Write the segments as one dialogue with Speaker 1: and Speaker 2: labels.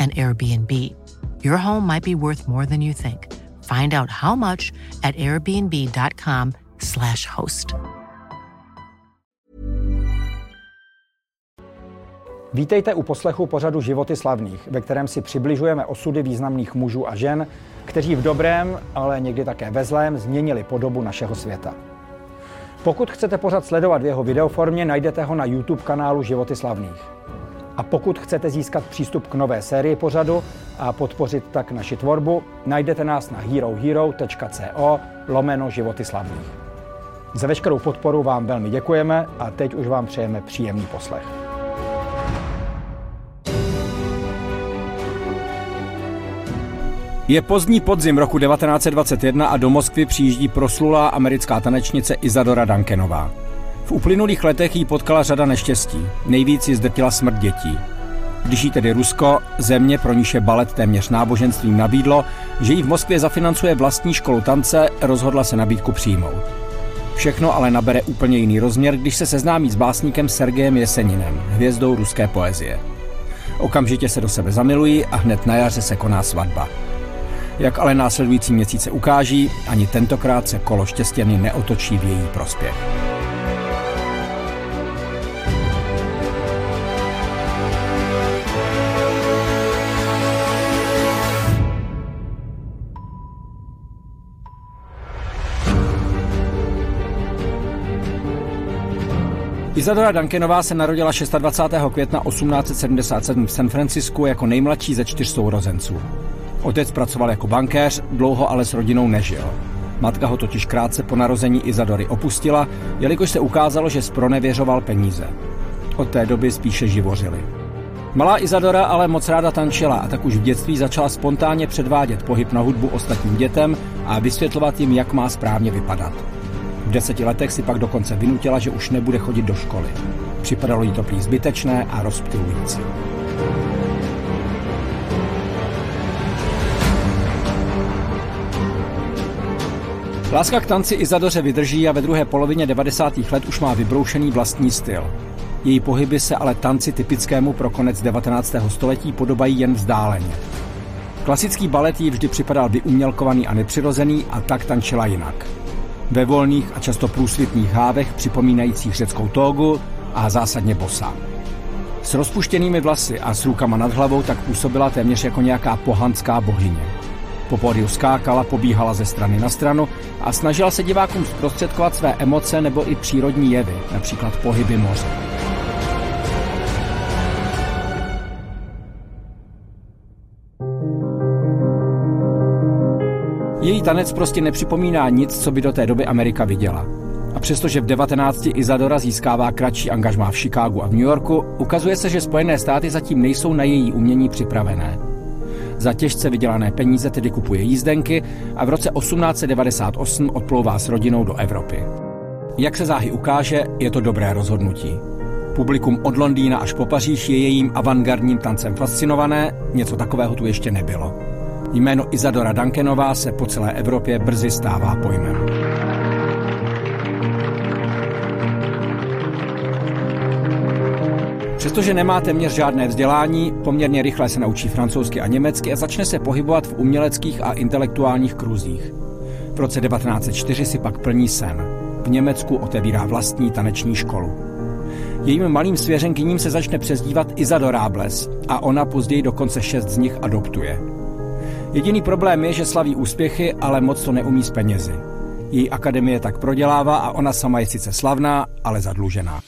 Speaker 1: an Airbnb. Your home might be worth more than you think. Find out how much at airbnb.com/slash host.
Speaker 2: Vítejte u poslechu pořadu Životy slavných, ve kterém si přibližujeme osudy významných mužů a žen, kteří v dobrém, ale někdy také ve zlém změnili podobu našeho světa. Pokud chcete pořad sledovat v jeho videoformě, najdete ho na YouTube kanálu Životy slavných. A pokud chcete získat přístup k nové sérii pořadu a podpořit tak naši tvorbu, najdete nás na herohero.co lomeno životy slavných. Za veškerou podporu vám velmi děkujeme a teď už vám přejeme příjemný poslech.
Speaker 3: Je pozdní podzim roku 1921 a do Moskvy přijíždí proslulá americká tanečnice Izadora Duncanová. V uplynulých letech jí potkala řada neštěstí. Nejvíc ji zdrtila smrt dětí. Když jí tedy Rusko, země pro níž je balet téměř náboženstvím nabídlo, že jí v Moskvě zafinancuje vlastní školu tance, rozhodla se nabídku přijmout. Všechno ale nabere úplně jiný rozměr, když se seznámí s básníkem Sergejem Jeseninem, hvězdou ruské poezie. Okamžitě se do sebe zamilují a hned na jaře se koná svatba. Jak ale následující měsíce ukáží, ani tentokrát se kolo štěstěny neotočí v její prospěch. Izadora Duncanová se narodila 26. května 1877 v San Francisku jako nejmladší ze čtyř sourozenců. Otec pracoval jako bankéř, dlouho ale s rodinou nežil. Matka ho totiž krátce po narození Izadory opustila, jelikož se ukázalo, že spronevěřoval peníze. Od té doby spíše živořili. Malá Izadora ale moc ráda tančila a tak už v dětství začala spontánně předvádět pohyb na hudbu ostatním dětem a vysvětlovat jim, jak má správně vypadat. V deseti letech si pak dokonce vynutila, že už nebude chodit do školy. Připadalo jí to prý zbytečné a rozptilující. Láska k tanci Izadoře vydrží a ve druhé polovině 90. let už má vybroušený vlastní styl. Její pohyby se ale tanci typickému pro konec 19. století podobají jen vzdáleně. Klasický balet jí vždy připadal vyumělkovaný a nepřirozený a tak tančila jinak ve volných a často průsvitných hávech připomínajících řeckou tógu a zásadně bosa. S rozpuštěnými vlasy a s rukama nad hlavou tak působila téměř jako nějaká pohanská bohyně. Po pódiu skákala, pobíhala ze strany na stranu a snažila se divákům zprostředkovat své emoce nebo i přírodní jevy, například pohyby moře. Tanec prostě nepřipomíná nic, co by do té doby Amerika viděla. A přestože v 19 Izadora získává kratší angažmá v Chicagu a v New Yorku, ukazuje se, že Spojené státy zatím nejsou na její umění připravené. Za těžce vydělané peníze tedy kupuje jízdenky a v roce 1898 odplouvá s rodinou do Evropy. Jak se záhy ukáže, je to dobré rozhodnutí. Publikum od Londýna až po Paříž je jejím avantgardním tancem fascinované, něco takového tu ještě nebylo. Jméno Izadora Duncanová se po celé Evropě brzy stává pojmem. Přestože nemá téměř žádné vzdělání, poměrně rychle se naučí francouzsky a německy a začne se pohybovat v uměleckých a intelektuálních kruzích. V roce 1904 si pak plní sen. V Německu otevírá vlastní taneční školu. Jejím malým svěřenkyním se začne přezdívat Izadorábles a ona později dokonce šest z nich adoptuje. Jediný problém je, že slaví úspěchy, ale moc to neumí s penězi. Její akademie tak prodělává a ona sama je sice slavná, ale zadlužená.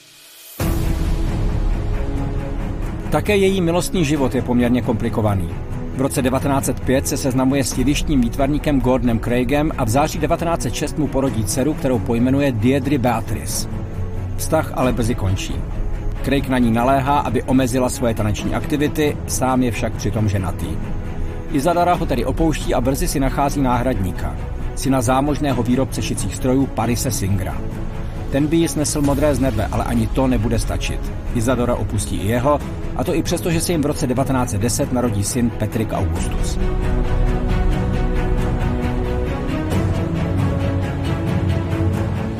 Speaker 3: Také její milostný život je poměrně komplikovaný. V roce 1905 se seznamuje s jidištním výtvarníkem Gordonem Craigem a v září 1906 mu porodí dceru, kterou pojmenuje Diedry Beatrice. Vztah ale brzy končí. Craig na ní naléhá, aby omezila svoje taneční aktivity, sám je však přitom ženatý. Izadara ho tedy opouští a brzy si nachází náhradníka, syna zámožného výrobce šicích strojů Parise Singra. Ten by ji snesl modré z nebe, ale ani to nebude stačit. Izadora opustí i jeho, a to i přesto, že se jim v roce 1910 narodí syn Petrik Augustus.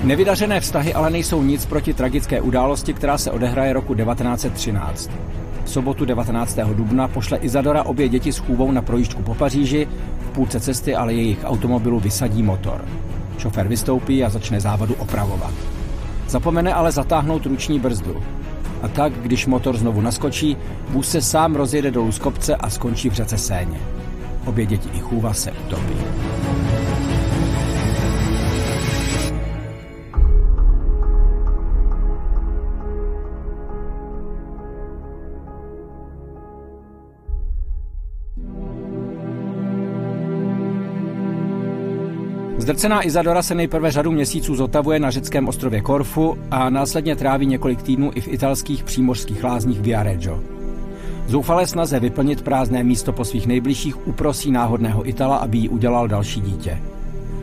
Speaker 3: Nevydařené vztahy ale nejsou nic proti tragické události, která se odehraje roku 1913. V sobotu 19. dubna pošle Izadora obě děti s chůvou na projížďku po Paříži, v půlce cesty ale jejich automobilu vysadí motor. Šofér vystoupí a začne závadu opravovat. Zapomene ale zatáhnout ruční brzdu. A tak, když motor znovu naskočí, vůz se sám rozjede dolů z kopce a skončí v řece Séně. Obě děti i chůva se utopí. Zdrcená Izadora se nejprve řadu měsíců zotavuje na řeckém ostrově Korfu a následně tráví několik týdnů i v italských přímořských lázních Viareggio. Zoufalé snaze vyplnit prázdné místo po svých nejbližších uprosí náhodného Itala, aby jí udělal další dítě.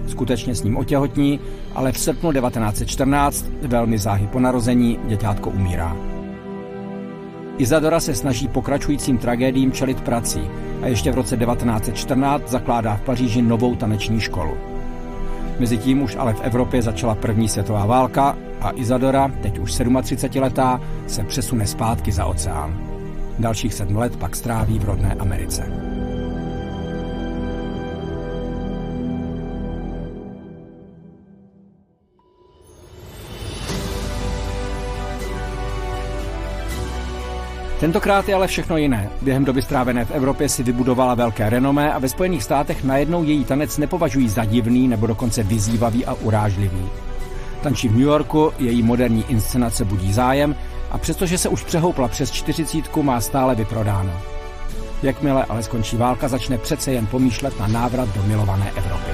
Speaker 3: Skutečně s ním otěhotní, ale v srpnu 1914, velmi záhy po narození, děťátko umírá. Izadora se snaží pokračujícím tragédiím čelit prací a ještě v roce 1914 zakládá v Paříži novou taneční školu. Mezitím už ale v Evropě začala první světová válka a Izadora, teď už 37-letá, se přesune zpátky za oceán. Dalších sedm let pak stráví v rodné Americe. Tentokrát je ale všechno jiné. Během doby strávené v Evropě si vybudovala velké renomé a ve Spojených státech najednou její tanec nepovažují za divný nebo dokonce vyzývavý a urážlivý. Tančí v New Yorku, její moderní inscenace budí zájem a přestože se už přehoupla přes čtyřicítku, má stále vyprodáno. Jakmile ale skončí válka, začne přece jen pomýšlet na návrat do milované Evropy.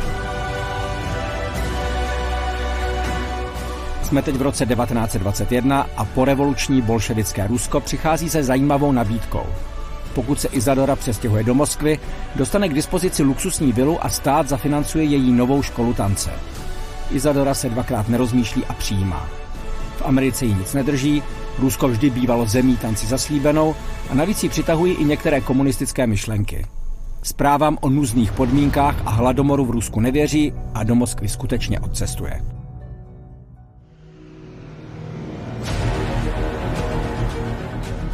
Speaker 3: Jsme teď v roce 1921 a porevoluční bolševické Rusko přichází se zajímavou nabídkou. Pokud se Izadora přestěhuje do Moskvy, dostane k dispozici luxusní vilu a stát zafinancuje její novou školu tance. Izadora se dvakrát nerozmýšlí a přijímá. V Americe jí nic nedrží, Rusko vždy bývalo zemí tanci zaslíbenou a navíc ji přitahují i některé komunistické myšlenky. Zprávám o nuzných podmínkách a hladomoru v Rusku nevěří a do Moskvy skutečně odcestuje.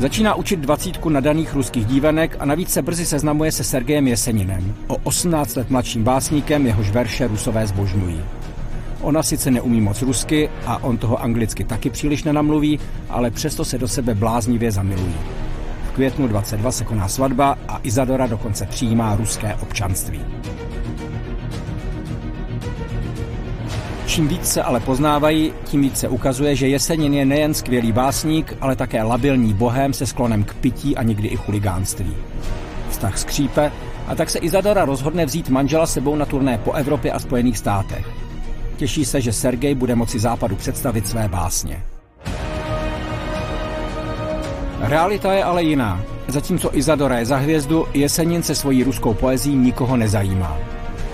Speaker 3: Začíná učit dvacítku nadaných ruských dívenek a navíc se brzy seznamuje se Sergejem Jeseninem, o 18 let mladším básníkem, jehož verše rusové zbožňují. Ona sice neumí moc rusky a on toho anglicky taky příliš nenamluví, ale přesto se do sebe bláznivě zamilují. V květnu 22 se koná svatba a Izadora dokonce přijímá ruské občanství. Čím víc se ale poznávají, tím víc se ukazuje, že Jesenin je nejen skvělý básník, ale také labilní bohem se sklonem k pití a někdy i chuligánství. Vztah skřípe a tak se Izadora rozhodne vzít manžela sebou na turné po Evropě a Spojených státech. Těší se, že Sergej bude moci západu představit své básně. Realita je ale jiná. Zatímco Izadora je za hvězdu, Jesenin se svojí ruskou poezí nikoho nezajímá.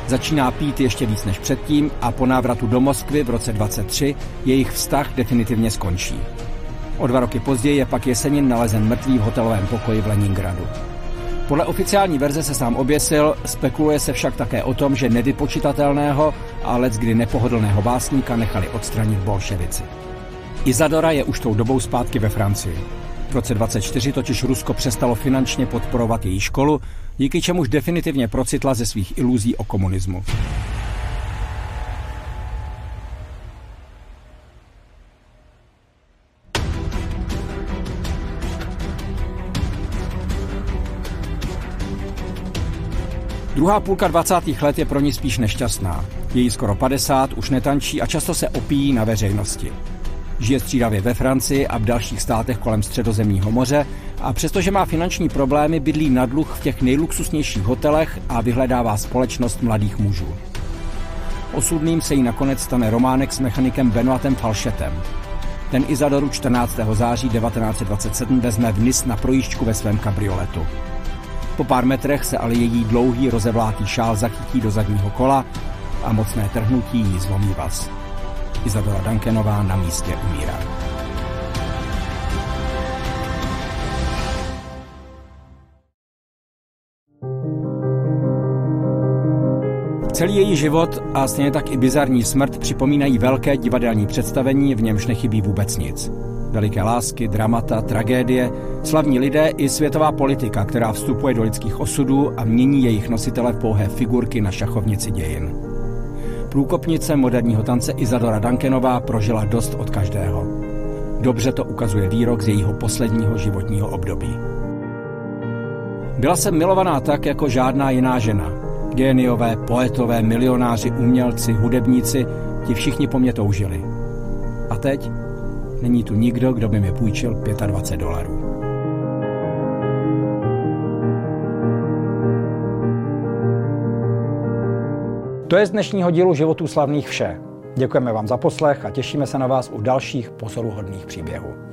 Speaker 3: Začíná pít ještě víc než předtím a po návratu do Moskvy v roce 23 jejich vztah definitivně skončí. O dva roky později je pak Jesenin nalezen mrtvý v hotelovém pokoji v Leningradu. Podle oficiální verze se sám oběsil, spekuluje se však také o tom, že nevypočitatelného a let kdy nepohodlného básníka nechali odstranit bolševici. Izadora je už tou dobou zpátky ve Francii. V roce 24 totiž Rusko přestalo finančně podporovat její školu, díky čemuž definitivně procitla ze svých iluzí o komunismu. Druhá půlka 20. let je pro ní spíš nešťastná. Její skoro 50 už netančí a často se opíjí na veřejnosti. Žije střídavě ve Francii a v dalších státech kolem středozemního moře a přestože má finanční problémy, bydlí na dluh v těch nejluxusnějších hotelech a vyhledává společnost mladých mužů. Osudným se jí nakonec stane románek s mechanikem Benoitem Falšetem. Ten Izadoru 14. září 1927 vezme v na projížďku ve svém kabrioletu. Po pár metrech se ale její dlouhý rozevlátý šál zachytí do zadního kola a mocné trhnutí jí zlomí vás. Izabela Dankenová na místě umírá. Celý její život a stejně tak i bizarní smrt připomínají velké divadelní představení, v němž nechybí vůbec nic. Veliké lásky, dramata, tragédie, slavní lidé i světová politika, která vstupuje do lidských osudů a mění jejich nositele v pouhé figurky na šachovnici dějin. Průkopnice moderního tance Izadora Dankenová prožila dost od každého. Dobře to ukazuje výrok z jejího posledního životního období. Byla jsem milovaná tak, jako žádná jiná žena. Géniové, poetové, milionáři, umělci, hudebníci, ti všichni po mně toužili. A teď Není tu nikdo, kdo by mi půjčil 25 dolarů.
Speaker 2: To je z dnešního dílu Životů slavných vše. Děkujeme vám za poslech a těšíme se na vás u dalších pozoruhodných příběhů.